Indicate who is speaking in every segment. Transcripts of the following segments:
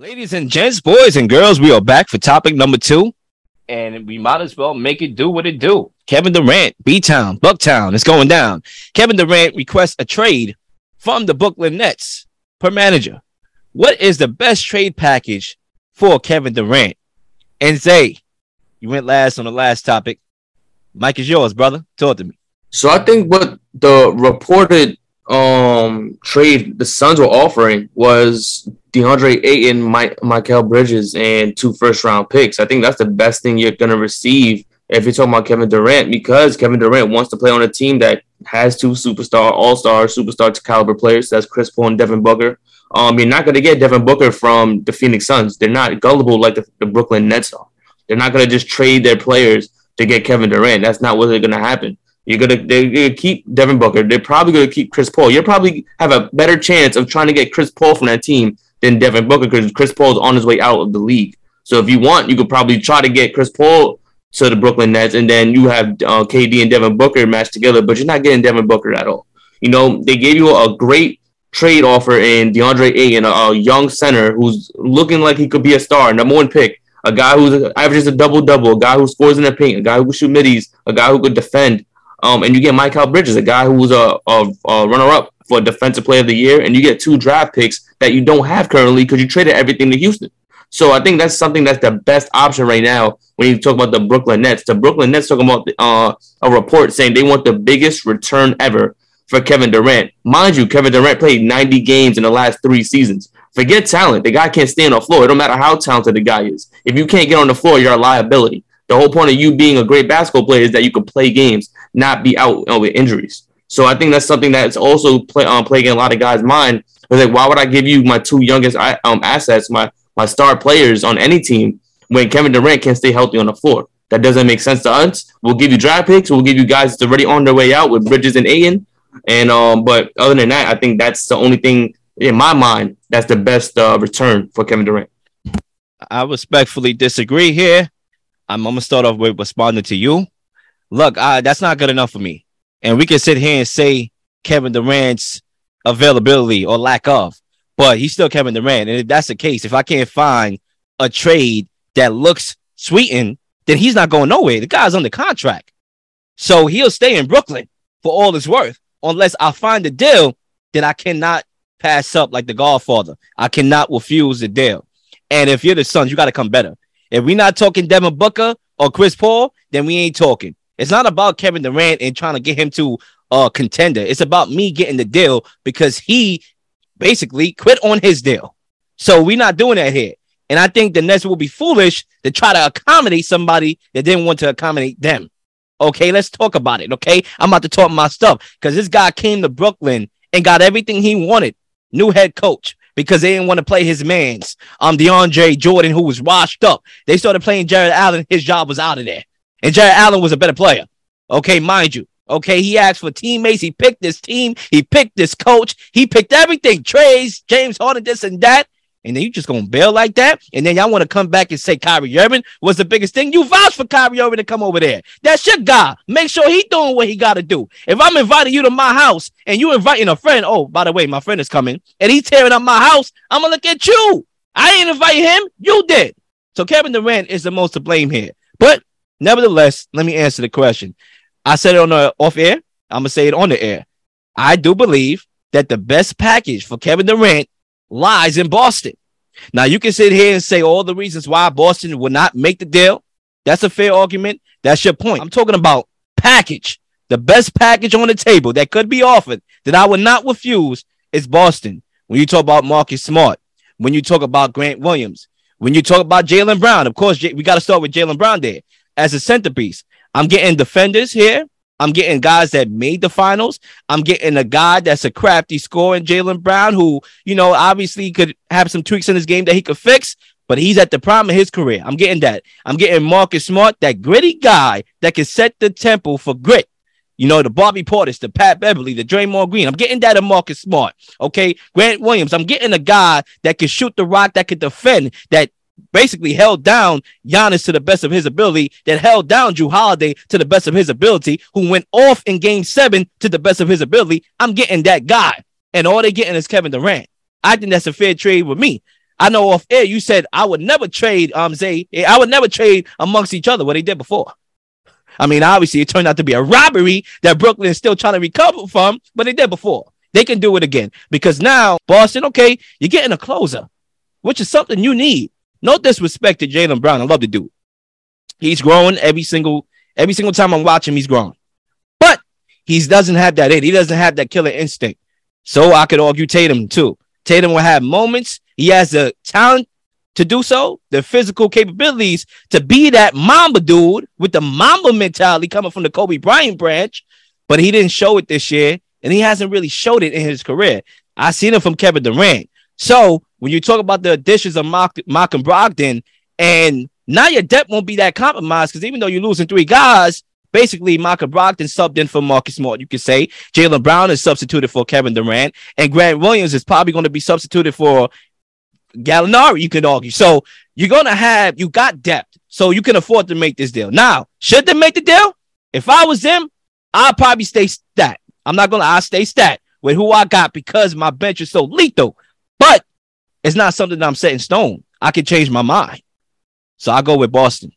Speaker 1: Ladies and gents, boys and girls, we are back for topic number two. And we might as well make it do what it do. Kevin Durant, B Town, Bucktown, it's going down. Kevin Durant requests a trade from the Brooklyn Nets per manager. What is the best trade package for Kevin Durant? And Zay, you went last on the last topic. Mike is yours, brother. Talk to me.
Speaker 2: So I think what the reported um trade the Suns were offering was DeAndre Ayton, Mike, Mikal Bridges, and two first round picks. I think that's the best thing you're gonna receive if you're talking about Kevin Durant, because Kevin Durant wants to play on a team that has two superstar, all star, superstar caliber players. That's Chris Paul and Devin Booker. Um, you're not gonna get Devin Booker from the Phoenix Suns. They're not gullible like the, the Brooklyn Nets are. They're not gonna just trade their players to get Kevin Durant. That's not what's gonna happen. You're gonna they're gonna keep Devin Booker. They're probably gonna keep Chris Paul. You'll probably have a better chance of trying to get Chris Paul from that team than Devin Booker because Chris Paul is on his way out of the league. So if you want, you could probably try to get Chris Paul to the Brooklyn Nets, and then you have uh, KD and Devin Booker matched together. But you're not getting Devin Booker at all. You know they gave you a great trade offer in DeAndre Ayton, a, a young center who's looking like he could be a star, number one pick, a guy who averages a double double, a guy who scores in the paint, a guy who can shoot middies, a guy who could defend. Um, and you get Mikal Bridges, a guy who was a, a, a runner-up for Defensive Player of the Year, and you get two draft picks that you don't have currently because you traded everything to Houston. So I think that's something that's the best option right now when you talk about the Brooklyn Nets. The Brooklyn Nets talking about uh, a report saying they want the biggest return ever for Kevin Durant. Mind you, Kevin Durant played 90 games in the last three seasons. Forget talent. The guy can't stay on the floor. It don't matter how talented the guy is. If you can't get on the floor, you're a liability. The whole point of you being a great basketball player is that you can play games, not be out you know, with injuries. So I think that's something that's also play, um, plaguing a lot of guys' mind. Like, why would I give you my two youngest um, assets, my my star players on any team, when Kevin Durant can't stay healthy on the floor? That doesn't make sense to us. We'll give you draft picks. We'll give you guys that's already on their way out with Bridges and Ayton. And um, but other than that, I think that's the only thing in my mind that's the best uh, return for Kevin Durant.
Speaker 1: I respectfully disagree here. I'm, I'm gonna start off with responding to you. Look, I, that's not good enough for me. And we can sit here and say Kevin Durant's availability or lack of, but he's still Kevin Durant. And if that's the case, if I can't find a trade that looks sweetened, then he's not going nowhere. The guy's under contract. So he'll stay in Brooklyn for all it's worth. Unless I find a deal, then I cannot pass up like the Godfather. I cannot refuse the deal. And if you're the Suns, you got to come better. If we're not talking Devin Booker or Chris Paul, then we ain't talking. It's not about Kevin Durant and trying to get him to a contender. It's about me getting the deal because he basically quit on his deal. So we're not doing that here. And I think the Nets will be foolish to try to accommodate somebody that didn't want to accommodate them. Okay, let's talk about it. Okay, I'm about to talk my stuff because this guy came to Brooklyn and got everything he wanted. New head coach, because they didn't want to play his man's. Um, DeAndre Jordan, who was washed up. They started playing Jarrett Allen. His job was out of there. And Jarrett Allen was a better player. Okay, mind you. Okay, he asked for teammates. He picked this team. He picked this coach. He picked everything. Trays, James Harden, this and that. And then you just gonna bail like that, and then y'all want to come back and say Kyrie Irving was the biggest thing. You vouch for Kyrie Irving to come over there. That's your guy. Make sure he doing what he got to do. If I'm inviting you to my house and you inviting a friend, oh by the way, my friend is coming, and he's tearing up my house, I'm gonna look at you. I ain't invite him. You did. So Kevin Durant is the most to blame here. But nevertheless, let me answer the question. I said it on the off air. I'm gonna say it on the air. I do believe that the best package for Kevin Durant lies in Boston. Now you can sit here and say all the reasons why Boston would not make the deal. That's a fair argument. That's your point. I'm talking about package. The best package on the table that could be offered that I would not refuse is Boston. When you talk about Marcus Smart, when you talk about Grant Williams, when you talk about Jaylen Brown, of course, we got to start with Jaylen Brown there as a centerpiece. I'm getting defenders here I'm getting guys that made the finals. I'm getting a guy that's a crafty scorer in Jaylen Brown, who, you know, obviously could have some tweaks in his game that he could fix, but he's at the prime of his career. I'm getting that. I'm getting Marcus Smart, that gritty guy that can set the tempo for grit. You know, the Bobby Portis, the Pat Beverly, the Draymond Green. I'm getting that in Marcus Smart. Okay. Grant Williams. I'm getting a guy that can shoot the rock, that can defend, that basically held down Giannis to the best of his ability, that held down Jrue Holiday to the best of his ability, who went off in game seven to the best of his ability. I'm getting that guy. And all they're getting is Kevin Durant. I think that's a fair trade with me. I know off air you said I would never trade um Zay. I would never trade amongst each other what they did before. I mean, obviously, it turned out to be a robbery that Brooklyn is still trying to recover from, but they did before. They can do it again because now Boston, okay, you're getting a closer, which is something you need. No disrespect to Jaylen Brown. I love the dude. He's growing every single every single time I'm watching. He's growing, but he doesn't have that it. He doesn't have that killer instinct. So I could argue Tatum too. Tatum will have moments. He has the talent to do so, the physical capabilities to be that Mamba dude with the Mamba mentality coming from the Kobe Bryant branch, but he didn't show it this year, and he hasn't really showed it in his career. I seen it from Kevin Durant. So when you talk about the additions of Mark, Malcolm Brogdon, and now your depth won't be that compromised because even though you're losing three guys, basically Malcolm Brogdon subbed in for Marcus Smart. You could say Jaylen Brown is substituted for Kevin Durant, and Grant Williams is probably going to be substituted for Gallinari, you could argue. So you're gonna have you got depth, so you can afford to make this deal. Now, should they make the deal? If I was them, I'd probably stay stat. I'm not gonna I stay stat with who I got because my bench is so lethal. But it's not something that I'm set in stone. I can change my mind. So I go with Boston.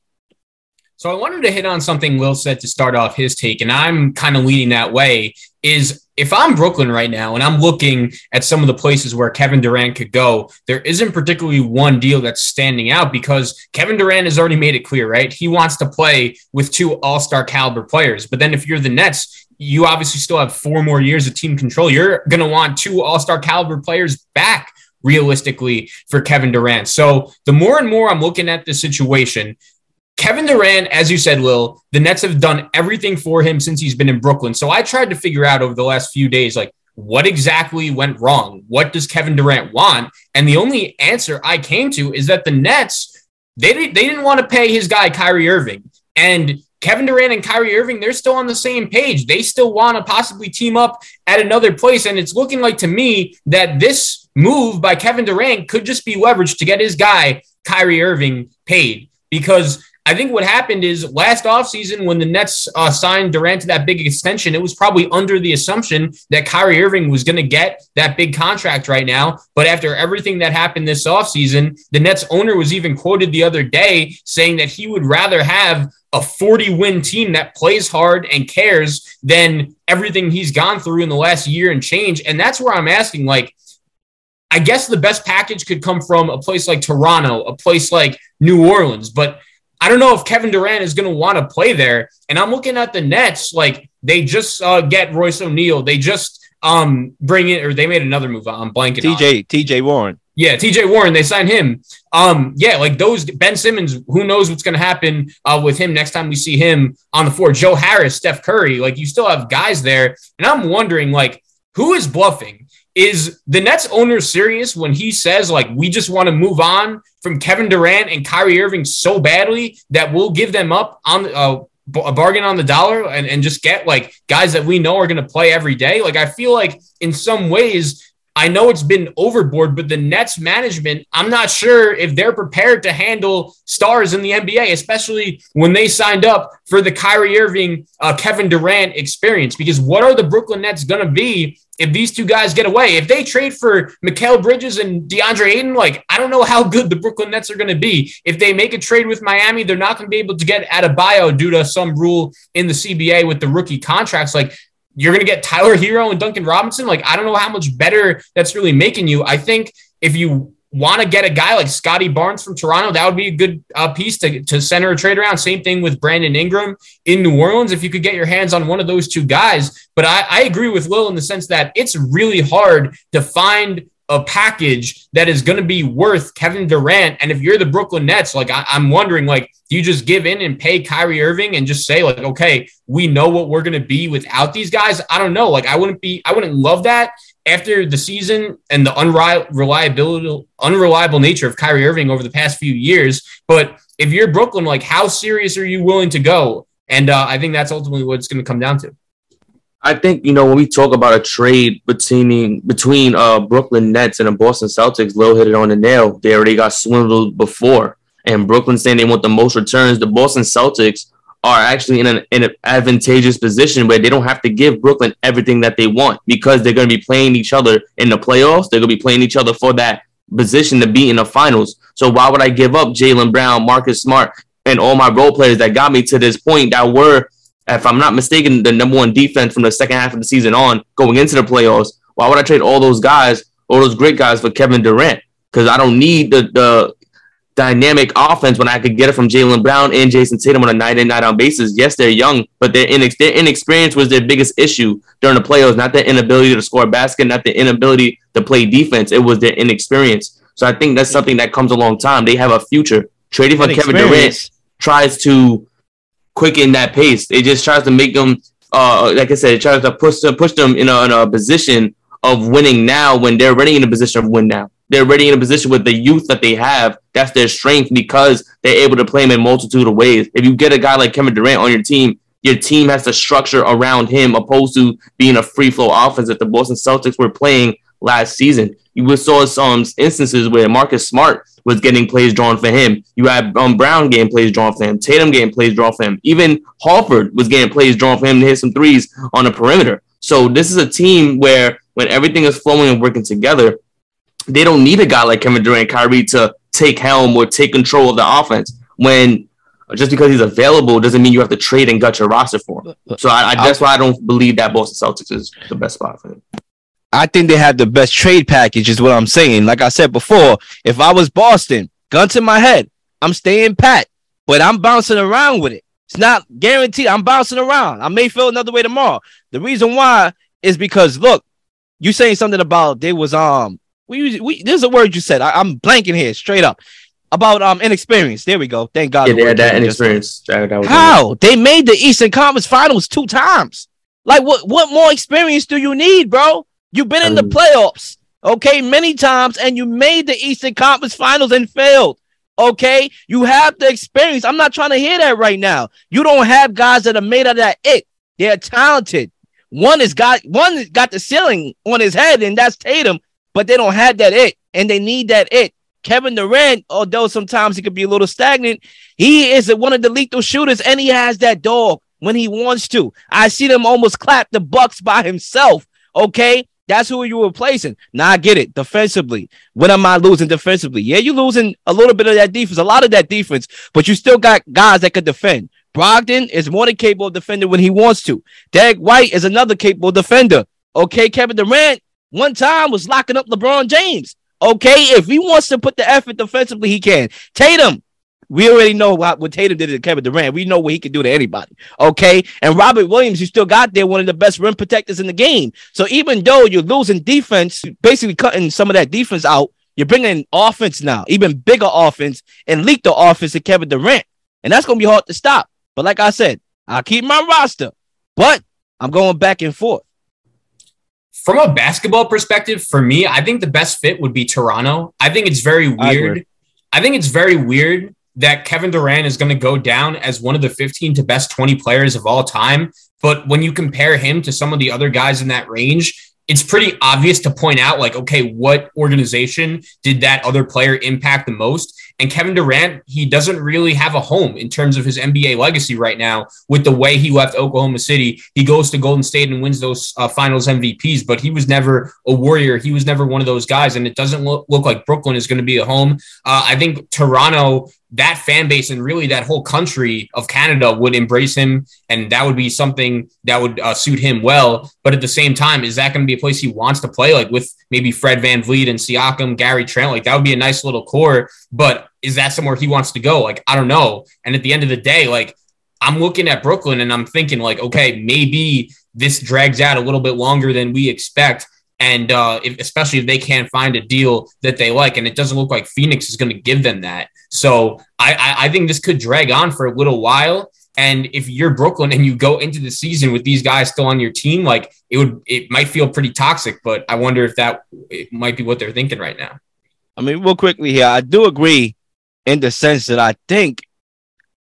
Speaker 3: So I wanted to hit on something Will said to start off his take, and I'm kind of leading that way. Is if I'm Brooklyn right now and I'm looking at some of the places where Kevin Durant could go, there isn't particularly one deal that's standing out because Kevin Durant has already made it clear, right? He wants to play with two all star caliber players. But then if you're the Nets, you obviously still have four more years of team control. You're going to want two all star caliber players back realistically for Kevin Durant. So the more and more I'm looking at the situation, Kevin Durant, as you said, Lil, the Nets have done everything for him since he's been in Brooklyn. So I tried to figure out over the last few days, like, what exactly went wrong? What does Kevin Durant want? And the only answer I came to is that the Nets, they, they didn't want to pay his guy, Kyrie Irving. And Kevin Durant and Kyrie Irving, they're still on the same page. They still want to possibly team up at another place. And it's looking like to me that this move by Kevin Durant could just be leveraged to get his guy, Kyrie Irving, paid. Because I think what happened is last offseason when the Nets uh, signed Durant to that big extension, it was probably under the assumption that Kyrie Irving was going to get that big contract right now. But after everything that happened this offseason, the Nets owner was even quoted the other day saying that he would rather have a 40 win team that plays hard and cares than everything he's gone through in the last year and change. And that's where I'm asking, like, I guess the best package could come from a place like Toronto, a place like New Orleans, but I don't know if Kevin Durant is going to want to play there. And I'm looking at the Nets, like they just uh, get Royce O'Neale, They just um bring it, or they made another move. I'm blanking.
Speaker 1: TJ TJ Warren.
Speaker 3: Yeah, TJ Warren. They signed him. Um, yeah, like those Ben Simmons. Who knows what's going to happen uh, with him next time we see him on the floor? Joe Harris, Steph Curry. Like you still have guys there, and I'm wondering like who is bluffing is the Nets owner serious when he says like we just want to move on from Kevin Durant and Kyrie Irving so badly that we'll give them up on uh, a bargain on the dollar and, and just get like guys that we know are going to play every day. Like I feel like in some ways I know it's been overboard, but the Nets management, I'm not sure if they're prepared to handle stars in the NBA, especially when they signed up for the Kyrie Irving, uh, Kevin Durant experience. Because what are the Brooklyn Nets going to be if these two guys get away, if they trade for Mikal Bridges and DeAndre Ayton, like I don't know how good the Brooklyn Nets are going to be. If they make a trade with Miami, they're not going to be able to get Adebayo due to some rule in the CBA with the rookie contracts. Like you're going to get Tyler Herro and Duncan Robinson. Like I don't know how much better that's really making you. I think if you want to get a guy like Scottie Barnes from Toronto, that would be a good uh, piece to, to center a trade around. Same thing with Brandon Ingram in New Orleans. If you could get your hands on one of those two guys, but I, I agree with Will in the sense that it's really hard to find a package that is going to be worth Kevin Durant. And if you're the Brooklyn Nets, like I, am wondering, like, do you just give in and pay Kyrie Irving and just say, like, okay, we know what we're going to be without these guys? I don't know. Like, I wouldn't be, I wouldn't love that after the season and the unreliable, unreliable nature of Kyrie Irving over the past few years. But if you're Brooklyn, like, how serious are you willing to go? And uh, I think that's ultimately what it's going to come down to.
Speaker 2: I think you know when we talk about a trade between between uh, Brooklyn Nets and the Boston Celtics, Lil hit it on the nail. They already got swindled before, and Brooklyn saying they want the most returns. The Boston Celtics are actually in an, in an advantageous position where they don't have to give Brooklyn everything that they want because they're going to be playing each other in the playoffs. They're going to be playing each other for that position to be in the finals. So why would I give up Jaylen Brown, Marcus Smart, and all my role players that got me to this point that were, if I'm not mistaken, the number one defense from the second half of the season on going into the playoffs? Why would I trade all those guys, all those great guys for Kevin Durant? Because I don't need the the dynamic offense when I could get it from Jaylen Brown and Jayson Tatum on a night in, night out basis. Yes, they're young, but their, inex- their inexperience was their biggest issue during the playoffs, not their inability to score a basket, not their inability to play defense. It was their inexperience. So I think that's mm. something that comes a long time. They have a future. Trading for Kevin Durant tries to quicken that pace. It just tries to make them, uh, like I said, it tries to push them, push them in a, in a position of winning now when they're already in a position of win now they're already in a position with the youth that they have. That's their strength because they're able to play him in multitude of ways. If you get a guy like Kevin Durant on your team, your team has to structure around him opposed to being a free flow offense that the Boston Celtics were playing last season. You saw some instances where Marcus Smart was getting plays drawn for him. You had um, Brown getting plays drawn for him. Tatum getting plays drawn for him. Even Horford was getting plays drawn for him to hit some threes on the perimeter. So this is a team where when everything is flowing and working together, they don't need a guy like Kevin Durant, Kyrie to take helm or take control of the offense. When just because he's available doesn't mean you have to trade and gut your roster for him. So I, I, that's why I don't believe that Boston Celtics is the best spot for him.
Speaker 1: I think they have the best trade package, is what I'm saying. Like I said before, if I was Boston, gun to my head, I'm staying pat, but I'm bouncing around with it. It's not guaranteed. I'm bouncing around. I may feel another way tomorrow. The reason why is because look, you saying something about they was um we, we there's a word you said. I, am blanking here, straight up. About um inexperience. There we go. Thank God.
Speaker 2: Yeah, they had that inexperience. That,
Speaker 1: that How they made the Eastern Conference Finals two times? Like what? What more experience do you need, bro? You've been in the um, playoffs, okay, many times, and you made the Eastern Conference Finals and failed. Okay, you have the experience. I'm not trying to hear that right now. You don't have guys that are made out of that it. They're talented. One is got one got the ceiling on his head, and that's Tatum but they don't have that it, and they need that it. Kevin Durant, although sometimes he could be a little stagnant, he is one of the lethal shooters, and he has that dog when he wants to. I see them almost clap the Bucks by himself. Okay, that's who you were replacing. Now I get it. Defensively, when am I losing defensively? Yeah, you're losing a little bit of that defense, a lot of that defense, but you still got guys that could defend. Brogdon is more than capable of defending when he wants to. Derrick White is another capable defender. Okay, Kevin Durant one time was locking up LeBron James. Okay, if he wants to put the effort defensively, he can. Tatum, we already know what, what Tatum did to Kevin Durant. We know what he can do to anybody. Okay, and Robert Williams, you still got there, one of the best rim protectors in the game. So even though you're losing defense, basically cutting some of that defense out, you're bringing offense now, even bigger offense and leak the offense to Kevin Durant, and that's gonna be hard to stop. But like I said, I'll keep my roster, but I'm going back and forth
Speaker 3: from a basketball perspective, for me, I think the best fit would be Toronto. I think it's very weird. I, I think it's very weird that Kevin Durant is going to go down as one of the 15 to best 20 players of all time. But when you compare him to some of the other guys in that range, it's pretty obvious to point out, like, okay, what organization did that other player impact the most? And Kevin Durant, he doesn't really have a home in terms of his NBA legacy right now with the way he left Oklahoma City. He goes to Golden State and wins those uh, finals MVPs, but he was never a warrior. He was never one of those guys. And it doesn't look, look like Brooklyn is going to be a home. Uh, I think Toronto that fan base and really that whole country of Canada would embrace him, and that would be something that would uh, suit him well. But at the same time, is that going to be a place he wants to play, like with maybe Fred VanVleet and Siakam, Gary Trent? Like that would be a nice little core. But is that somewhere he wants to go? Like I don't know. And at the end of the day, like I'm looking at Brooklyn and I'm thinking like, okay, maybe this drags out a little bit longer than we expect and uh, if, especially if they can't find a deal that they like, and it doesn't look like Phoenix is going to give them that. So I, I, I think this could drag on for a little while. And if you're Brooklyn and you go into the season with these guys still on your team, like it would, it might feel pretty toxic. But I wonder if that it might be what they're thinking right now.
Speaker 1: I mean, real quickly here, I do agree in the sense that I think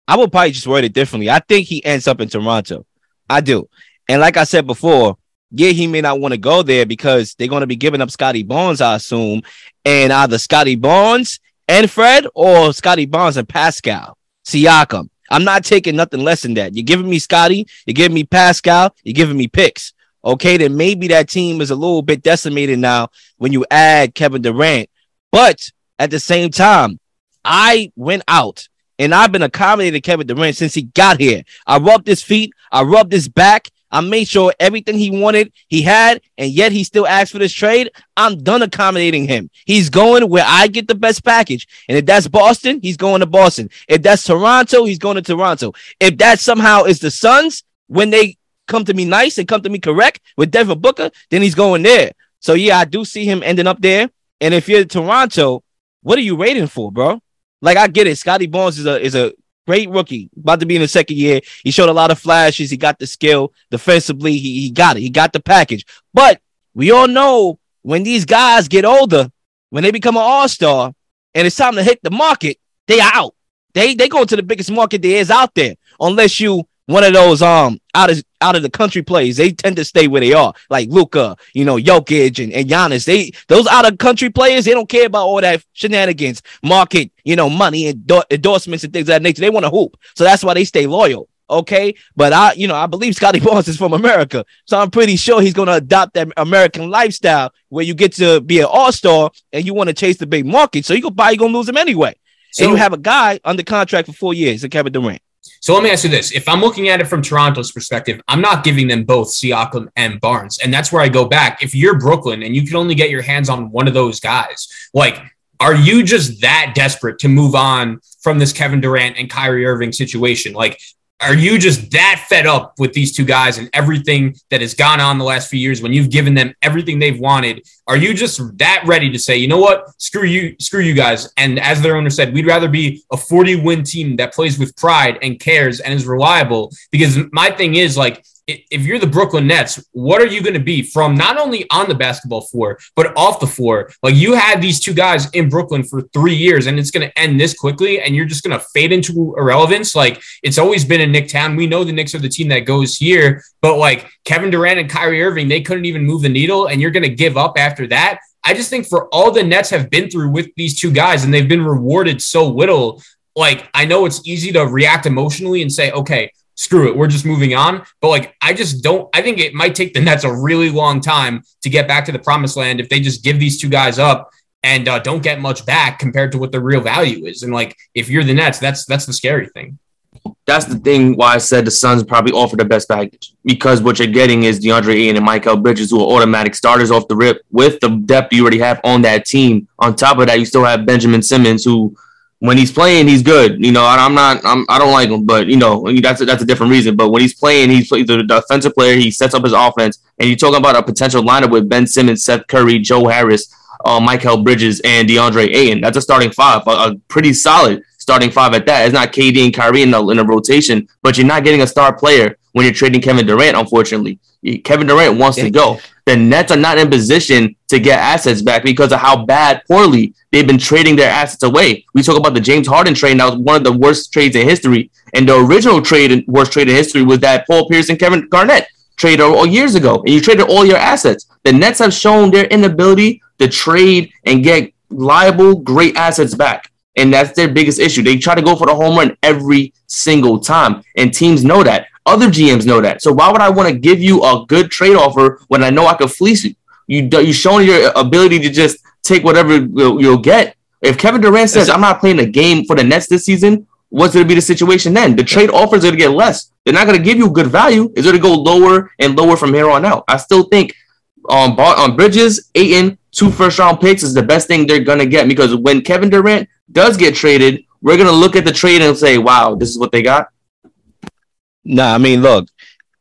Speaker 1: I would probably just word it differently. I think he ends up in Toronto. I do. And like I said before, yeah, he may not want to go there because they're going to be giving up Scottie Barnes, I assume, and either Scottie Barnes and Fred or Scottie Barnes and Pascal Siakam. I'm not taking nothing less than that. You're giving me Scottie, you're giving me Pascal, you're giving me picks. Okay, then maybe that team is a little bit decimated now when you add Kevin Durant. But at the same time, I went out and I've been accommodating Kevin Durant since he got here. I rubbed his feet, I rubbed his back. I made sure everything he wanted he had, and yet he still asked for this trade. I'm done accommodating him. He's going where I get the best package. And if that's Boston, he's going to Boston. If that's Toronto, he's going to Toronto. If that somehow is the Suns, when they come to me nice and come to me correct with Devin Booker, then he's going there. So yeah, I do see him ending up there. And if you're Toronto, what are you waiting for, bro? Like I get it. Scottie Barnes is a is a great rookie, about to be in the second year. He showed a lot of flashes. He got the skill defensively. He, he got it. He got the package. But we all know when these guys get older, when they become an all star, and it's time to hit the market, they are out. They they go to the biggest market there is out there, unless you one of those um out of out of the country plays, they tend to stay where they are, like Luka, you know, Jokic and, and Giannis. They those out of country players, they don't care about all that shenanigans, market, you know, money and endorsements and things of that nature. They want to hoop, so that's why they stay loyal. Okay, but I, you know, I believe Scottie Barnes is from America, so I'm pretty sure he's going to adopt that American lifestyle where you get to be an all star and you want to chase the big market. So you go buy, you're gonna lose him anyway. So and you have a guy under contract for four years, Kevin Durant.
Speaker 3: So let me ask you this. If I'm looking at it from Toronto's perspective, I'm not giving them both Siakam and Barnes. And that's where I go back. If you're Brooklyn and you can only get your hands on one of those guys, like, are you just that desperate to move on from this Kevin Durant and Kyrie Irving situation? Like, are you just that fed up with these two guys and everything that has gone on the last few years when you've given them everything they've wanted? Are you just that ready to say, you know what, screw you, screw you guys? And as their owner said, we'd rather be a 40 win team that plays with pride and cares and is reliable. Because my thing is like, if you're the Brooklyn Nets, what are you going to be from not only on the basketball floor, but off the floor? Like you had these two guys in Brooklyn for three years and it's going to end this quickly and you're just going to fade into irrelevance. Like it's always been in Nick Town. We know the Knicks are the team that goes here, but like Kevin Durant and Kyrie Irving, they couldn't even move the needle and you're going to give up after that. I just think for all the Nets have been through with these two guys and they've been rewarded so little, like I know it's easy to react emotionally and say, okay, screw it, we're just moving on. But like, I just don't. I think it might take the Nets a really long time to get back to the promised land if they just give these two guys up and uh, don't get much back compared to what the real value is. And like, if you're the Nets, that's that's the scary thing.
Speaker 2: That's the thing why I said the Suns probably offer the best package because what you're getting is DeAndre Ayton and Mikal Bridges, who are automatic starters off the rip with the depth you already have on that team. On top of that, you still have Benjamin Simmons, who when he's playing, he's good. You know, I'm not, I'm, I don't like him, but you know, that's a, that's a different reason. But when he's playing, he's, he's a defensive player. He sets up his offense, and you're talking about a potential lineup with Ben Simmons, Seth Curry, Joe Harris, uh, Mikal Bridges, and DeAndre Ayton. That's a starting five, a, a, pretty solid starting five at that. It's not KD and Kyrie in a, in a rotation, but you're not getting a star player when you're trading Kevin Durant. Unfortunately, Kevin Durant wants to go. The Nets are not in position to get assets back because of how bad, poorly they've been trading their assets away. We talk about the James Harden trade. That was one of the worst trades in history. And the original trade, worst trade in history, was that Paul Pierce and Kevin Garnett trade all years ago. And you traded all your assets. The Nets have shown their inability to trade and get liable, great assets back. And that's their biggest issue. They try to go for the home run every single time. And teams know that. Other GMs know that. So why would I want to give you a good trade offer when I know I could fleece you? You you showing your ability to just take whatever you'll, you'll get. If Kevin Durant says I'm not playing a game for the Nets this season, what's going to be the situation then? The trade offers are going to get less. They're not going to give you good value. It's going to go lower and lower from here on out. I still think on um, on Bridges, Ayton, two first round picks is the best thing they're going to get because when Kevin Durant does get traded, we're going to look at the trade and say, "Wow, this is what they got."
Speaker 1: Nah, I mean, look,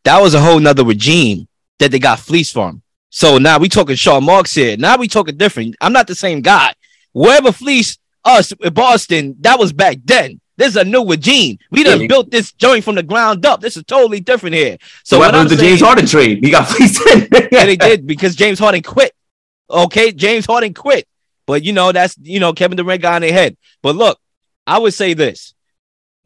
Speaker 1: that was a whole nother regime that they got fleeced from. So now we talking Sean Marks here. Now we talking different. I'm not the same guy. Whoever fleeced us in Boston, that was back then. This is a new regime. We done yeah. built this joint from the ground up. This is totally different here.
Speaker 2: So what happened to the James Harden trade? He got fleeced.
Speaker 1: yeah, they did because James Harden quit. Okay, James Harden quit. But you know that's you know Kevin Durant got in their head. But look, I would say this: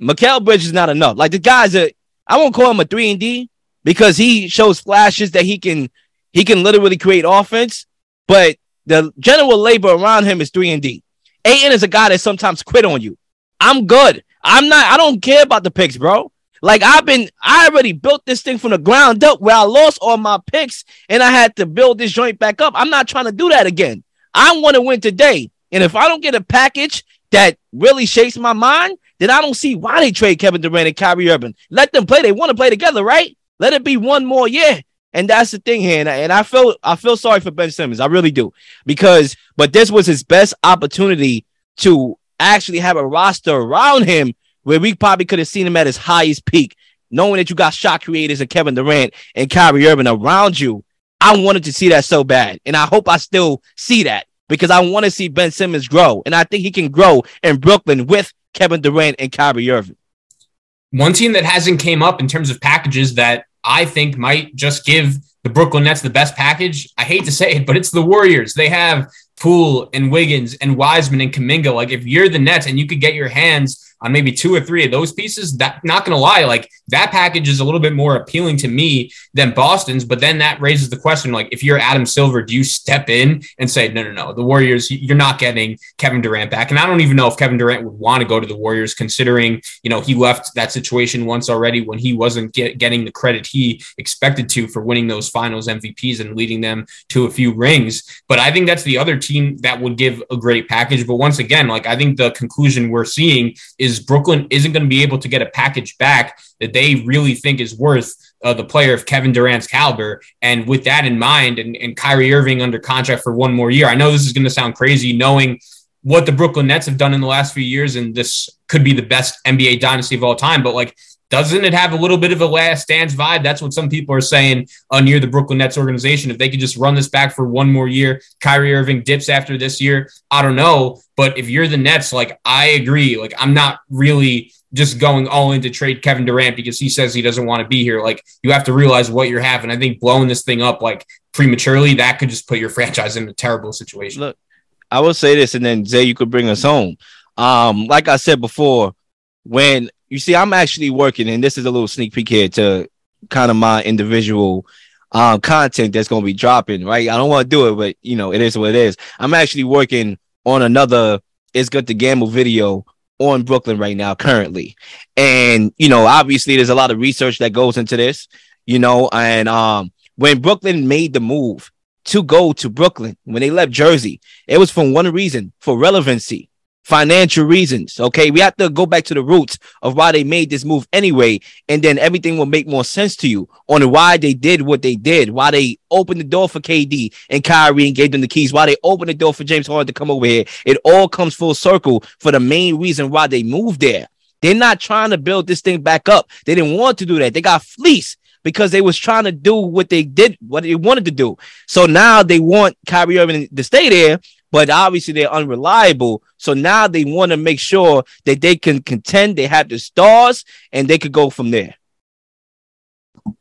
Speaker 1: Mikal Bridge is not enough. Like the guys that I won't call him a three and D because he shows flashes that he can he can literally create offense, but the general labor around him is three and D. Ayton is a guy that sometimes quit on you. I'm good. I'm not. I don't care about the picks, bro. Like I've been, I already built this thing from the ground up where I lost all my picks and I had to build this joint back up. I'm not trying to do that again. I want to win today. And if I don't get a package that really shakes my mind, then I don't see why they trade Kevin Durant and Kyrie Irving. Let them play. They want to play together, right? Let it be one more year. And that's the thing here. And I, and I feel I feel sorry for Ben Simmons. I really do. Because but this was his best opportunity to actually have a roster around him where we probably could have seen him at his highest peak, knowing that you got shot creators and Kevin Durant and Kyrie Irving around you. I wanted to see that so bad. And I hope I still see that because I want to see Ben Simmons grow. And I think he can grow in Brooklyn with Kevin Durant and Kyrie Irving.
Speaker 3: One team that hasn't came up in terms of packages that I think might just give the Brooklyn Nets the best package. I hate to say it, but it's the Warriors. They have Poole and Wiggins and Wiseman and Kuminga. Like if you're the Nets and you could get your hands on maybe two or three of those pieces, that not gonna lie, like that package is a little bit more appealing to me than Boston's. But then that raises the question: like, if you're Adam Silver, do you step in and say, no, no, no, the Warriors, you're not getting Kevin Durant back? And I don't even know if Kevin Durant would want to go to the Warriors, considering you know he left that situation once already when he wasn't get, getting the credit he expected to for winning those Finals MVPs and leading them to a few rings. But I think that's the other team that would give a great package. But once again, like I think the conclusion we're seeing is Brooklyn isn't going to be able to get a package back that they really think is worth uh, the player of Kevin Durant's caliber. And with that in mind, and, and Kyrie Irving under contract for one more year, I know this is going to sound crazy knowing what the Brooklyn Nets have done in the last few years, and this could be the best NBA dynasty of all time. But like, doesn't it have a little bit of a last dance vibe? That's what some people are saying uh, near the Brooklyn Nets organization. If they could just run this back for one more year, Kyrie Irving dips after this year. I don't know. But if you're the Nets, like, I agree. Like, I'm not really just going all in to trade Kevin Durant because he says he doesn't want to be here. Like you have to realize what you're having. I think blowing this thing up like prematurely, that could just put your franchise in a terrible situation.
Speaker 1: Look, I will say this, and then Zay, you could bring us home. Um, like I said before, when you see, I'm actually working, and this is a little sneak peek here to kind of my individual um content that's gonna be dropping, right? I don't want to do it, but you know, it is what it is. I'm actually working on another it's good to gamble video on Brooklyn right now, currently. And, you know, obviously there's a lot of research that goes into this, you know, and um when Brooklyn made the move to go to Brooklyn, when they left Jersey, it was for one reason, for relevancy financial reasons. Okay. We have to go back to the roots of why they made this move anyway. And then everything will make more sense to you on why they did what they did, why they opened the door for KD and Kyrie and gave them the keys, why they opened the door for James Harden to come over here. It all comes full circle for the main reason why they moved there. They're not trying to build this thing back up. They didn't want to do that. They got fleeced because they was trying to do what they did, what they wanted to do. So now they want Kyrie Irving to stay there but obviously they're unreliable. So now they want to make sure that they can contend, they have the stars, and they could go from there.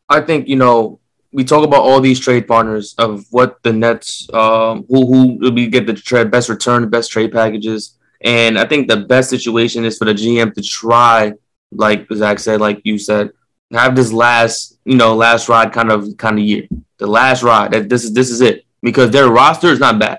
Speaker 2: I think, you know, we talk about all these trade partners of what the Nets, um, who who will be get the trade, best return, best trade packages, and I think the best situation is for the GM to try, like Zach said, like you said, have this last, you know, last ride kind of kind of year, the last ride. That this is this is it because their roster is not bad.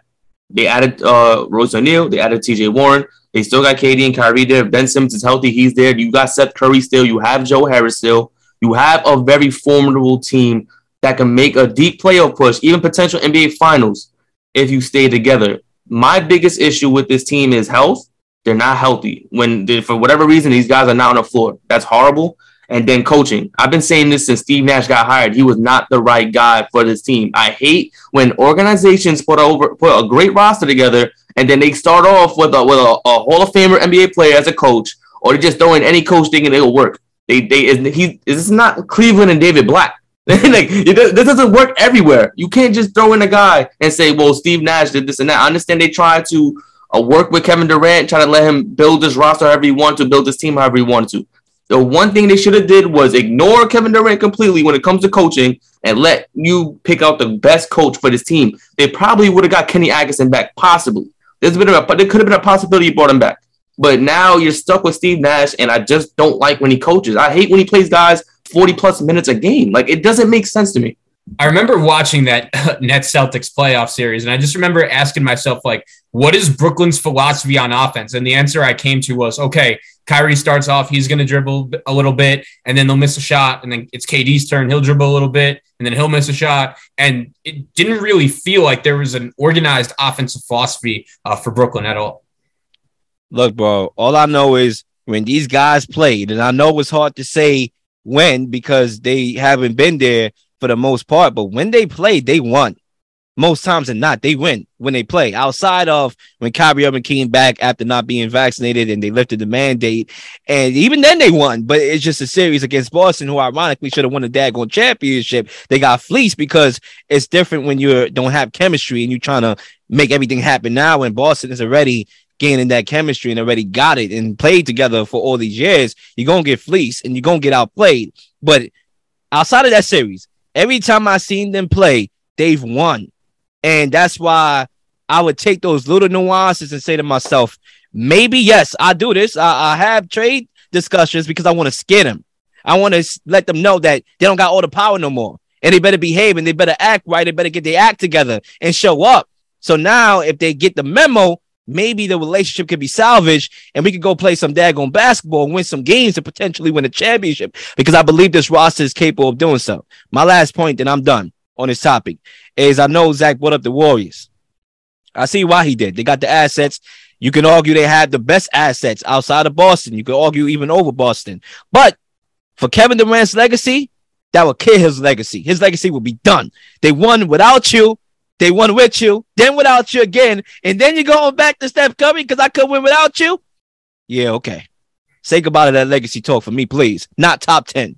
Speaker 2: They added uh, Royce O'Neale. They added T.J. Warren. They still got KD and Kyrie there. Ben Simmons is healthy. He's there. You got Seth Curry still. You have Joe Harris still. You have a very formidable team that can make a deep playoff push, even potential NBA Finals, if you stay together. My biggest issue with this team is health. They're not healthy. When for whatever reason these guys are not on the floor, that's horrible and then coaching. I've been saying this since Steve Nash got hired. He was not the right guy for this team. I hate when organizations put over put a great roster together and then they start off with a with a, a Hall of Famer NBA player as a coach, or they just throw in any coach thinking it'll work. They they is he is not Cleveland and David Blatt. like it, this doesn't work everywhere. You can't just throw in a guy and say, "Well, Steve Nash did this and that." I understand they try to uh, work with Kevin Durant, try to let him build this roster however he wanted to, build this team however he wanted to. The one thing they should have did was ignore Kevin Durant completely when it comes to coaching and let you pick out the best coach for this team. They probably would have got Kenny Atkinson back, possibly. There's been a, there could have been a possibility you brought him back. But now you're stuck with Steve Nash, and I just don't like when he coaches. I hate when he plays guys 40 plus minutes a game. Like it doesn't make sense to me.
Speaker 3: I remember watching that Nets Celtics playoff series, and I just remember asking myself, like, what is Brooklyn's philosophy on offense? And the answer I came to was, okay, Kyrie starts off, he's going to dribble a little bit, and then they'll miss a shot, and then it's KD's turn. He'll dribble a little bit, and then he'll miss a shot. And it didn't really feel like there was an organized offensive philosophy uh, for Brooklyn at all.
Speaker 1: Look, bro, all I know is when these guys played, and I know it's hard to say when because they haven't been there for the most part, but when they played, they won most times than not, they win when they play. Outside of when Kyrie Irving came back after not being vaccinated and they lifted the mandate, and even then they won. But it's just a series against Boston, who ironically should have won the daggone championship. They got fleeced because it's different when you don't have chemistry and you're trying to make everything happen now. When Boston is already gaining that chemistry and already got it and played together for all these years, you're gonna get fleeced and you're gonna get outplayed. But outside of that series, every time I've seen them play, they've won. And that's why I would take those little nuances and say to myself, maybe yes, I do this. I, I have trade discussions because I want to scare them. I want to let them know that they don't got all the power no more. And they better behave and they better act right. They better get their act together and show up. So now if they get the memo, maybe the relationship could be salvaged and we could go play some daggone basketball and win some games and potentially win a championship because I believe this roster is capable of doing so. My last point, and I'm done on this topic is I know Zach brought up the Warriors. I see why he did. They got the assets. You can argue they had the best assets outside of Boston. You can argue even over Boston. But for Kevin Durant's legacy, that would kill his legacy. His legacy will be done. They won without you. They won with you, then without you again, and then you're going back to Steph Curry because I could win without you. Yeah, okay. Say goodbye to that legacy talk for me, please. Not top 10.